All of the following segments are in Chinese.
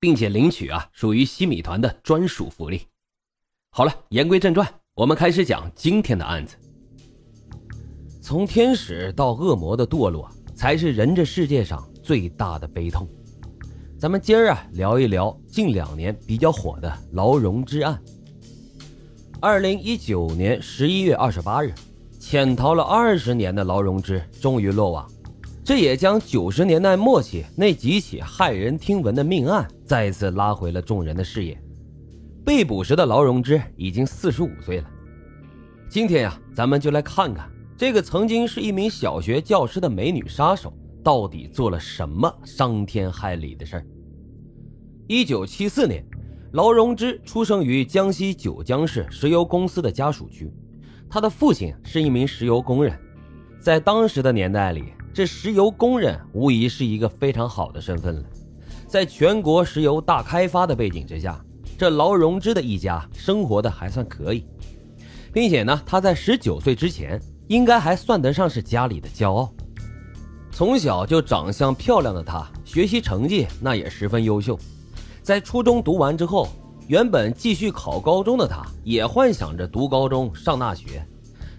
并且领取啊，属于西米团的专属福利。好了，言归正传，我们开始讲今天的案子。从天使到恶魔的堕落，才是人这世界上最大的悲痛。咱们今儿啊，聊一聊近两年比较火的劳荣枝案。二零一九年十一月二十八日，潜逃了二十年的劳荣枝终于落网。这也将九十年代末期那几起骇人听闻的命案再次拉回了众人的视野。被捕时的劳荣枝已经四十五岁了。今天呀，咱们就来看看这个曾经是一名小学教师的美女杀手到底做了什么伤天害理的事儿。一九七四年，劳荣枝出生于江西九江市石油公司的家属区，他的父亲是一名石油工人，在当时的年代里。这石油工人无疑是一个非常好的身份了，在全国石油大开发的背景之下，这劳荣枝的一家生活的还算可以，并且呢，他在十九岁之前应该还算得上是家里的骄傲。从小就长相漂亮的他，学习成绩那也十分优秀。在初中读完之后，原本继续考高中的他，也幻想着读高中上大学，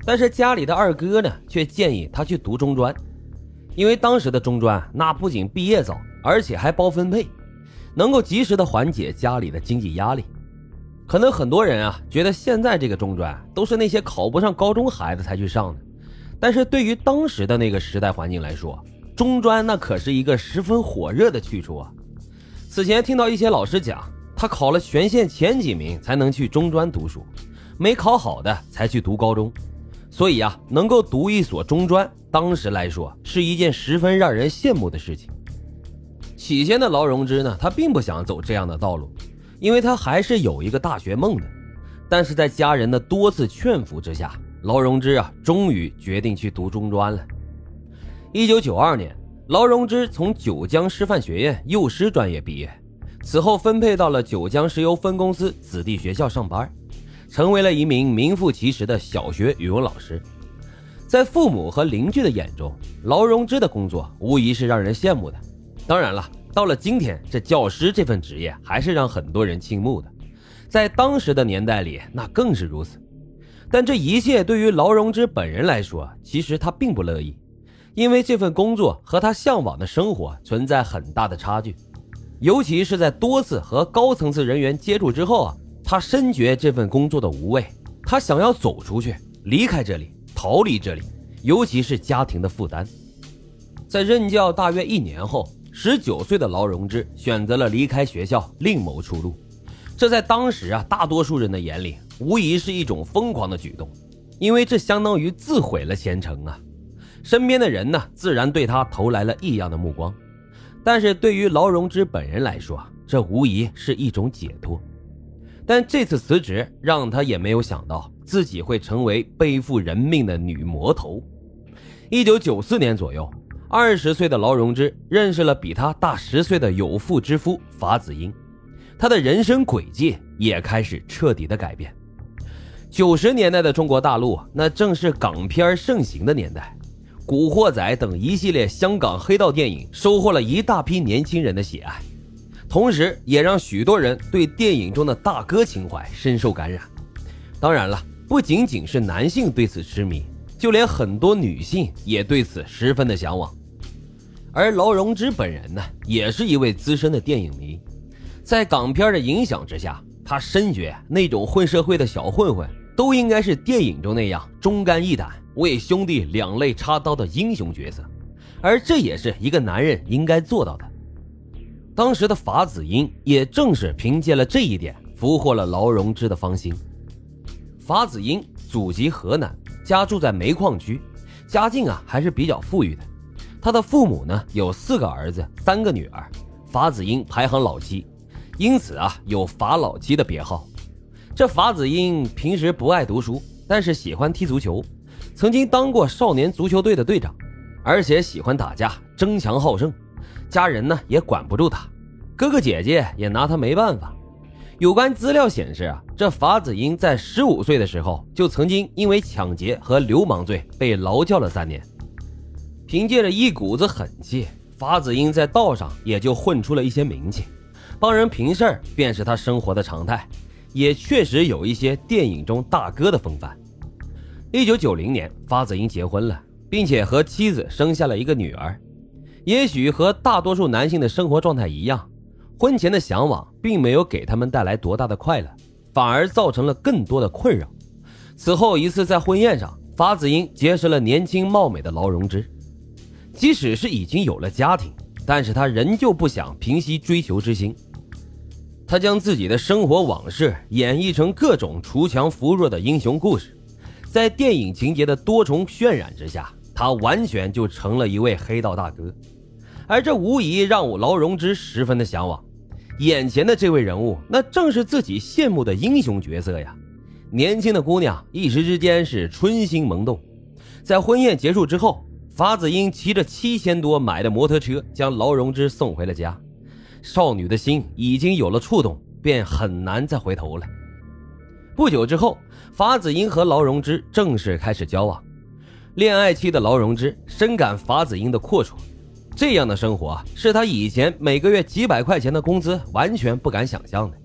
但是家里的二哥呢，却建议他去读中专。因为当时的中专那不仅毕业早，而且还包分配，能够及时的缓解家里的经济压力。可能很多人啊觉得现在这个中专都是那些考不上高中孩子才去上的，但是对于当时的那个时代环境来说，中专那可是一个十分火热的去处啊。此前听到一些老师讲，他考了全县前几名才能去中专读书，没考好的才去读高中。所以啊，能够读一所中专，当时来说是一件十分让人羡慕的事情。起先的劳荣枝呢，他并不想走这样的道路，因为他还是有一个大学梦的。但是在家人的多次劝服之下，劳荣枝啊，终于决定去读中专了。一九九二年，劳荣枝从九江师范学院幼师专业毕业，此后分配到了九江石油分公司子弟学校上班。成为了一名名副其实的小学语文老师，在父母和邻居的眼中，劳荣枝的工作无疑是让人羡慕的。当然了，到了今天，这教师这份职业还是让很多人倾慕的，在当时的年代里，那更是如此。但这一切对于劳荣枝本人来说，其实他并不乐意，因为这份工作和他向往的生活存在很大的差距，尤其是在多次和高层次人员接触之后啊。他深觉这份工作的无味，他想要走出去，离开这里，逃离这里，尤其是家庭的负担。在任教大约一年后，十九岁的劳荣枝选择了离开学校，另谋出路。这在当时啊，大多数人的眼里，无疑是一种疯狂的举动，因为这相当于自毁了前程啊。身边的人呢，自然对他投来了异样的目光。但是对于劳荣枝本人来说，这无疑是一种解脱。但这次辞职让他也没有想到自己会成为背负人命的女魔头。一九九四年左右，二十岁的劳荣枝认识了比他大十岁的有妇之夫法子英，他的人生轨迹也开始彻底的改变。九十年代的中国大陆，那正是港片盛行的年代，《古惑仔》等一系列香港黑道电影收获了一大批年轻人的喜爱。同时，也让许多人对电影中的大哥情怀深受感染。当然了，不仅仅是男性对此痴迷，就连很多女性也对此十分的向往。而劳荣枝本人呢，也是一位资深的电影迷，在港片的影响之下，他深觉那种混社会的小混混都应该是电影中那样忠肝义胆、为兄弟两肋插刀的英雄角色，而这也是一个男人应该做到的。当时的法子英也正是凭借了这一点，俘获了劳荣枝的芳心。法子英祖籍河南，家住在煤矿区，家境啊还是比较富裕的。他的父母呢有四个儿子，三个女儿，法子英排行老七，因此啊有法老七的别号。这法子英平时不爱读书，但是喜欢踢足球，曾经当过少年足球队的队长，而且喜欢打架，争强好胜。家人呢也管不住他，哥哥姐姐也拿他没办法。有关资料显示啊，这法子英在十五岁的时候就曾经因为抢劫和流氓罪被劳教了三年。凭借着一股子狠气，法子英在道上也就混出了一些名气，帮人平事儿便是他生活的常态，也确实有一些电影中大哥的风范。一九九零年，法子英结婚了，并且和妻子生下了一个女儿。也许和大多数男性的生活状态一样，婚前的向往并没有给他们带来多大的快乐，反而造成了更多的困扰。此后一次在婚宴上，法子英结识了年轻貌美的劳荣枝。即使是已经有了家庭，但是他仍旧不想平息追求之心。他将自己的生活往事演绎成各种锄强扶弱的英雄故事，在电影情节的多重渲染之下。他完全就成了一位黑道大哥，而这无疑让我劳荣枝十分的向往。眼前的这位人物，那正是自己羡慕的英雄角色呀！年轻的姑娘一时之间是春心萌动。在婚宴结束之后，法子英骑着七千多买的摩托车将劳荣枝送回了家。少女的心已经有了触动，便很难再回头了。不久之后，法子英和劳荣枝正式开始交往。恋爱期的劳荣枝深感法子英的阔绰，这样的生活是他以前每个月几百块钱的工资完全不敢想象的。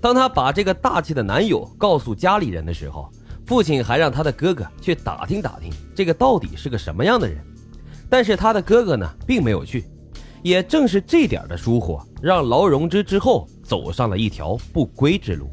当他把这个大气的男友告诉家里人的时候，父亲还让他的哥哥去打听打听这个到底是个什么样的人。但是他的哥哥呢，并没有去。也正是这点的疏忽，让劳荣枝之后走上了一条不归之路。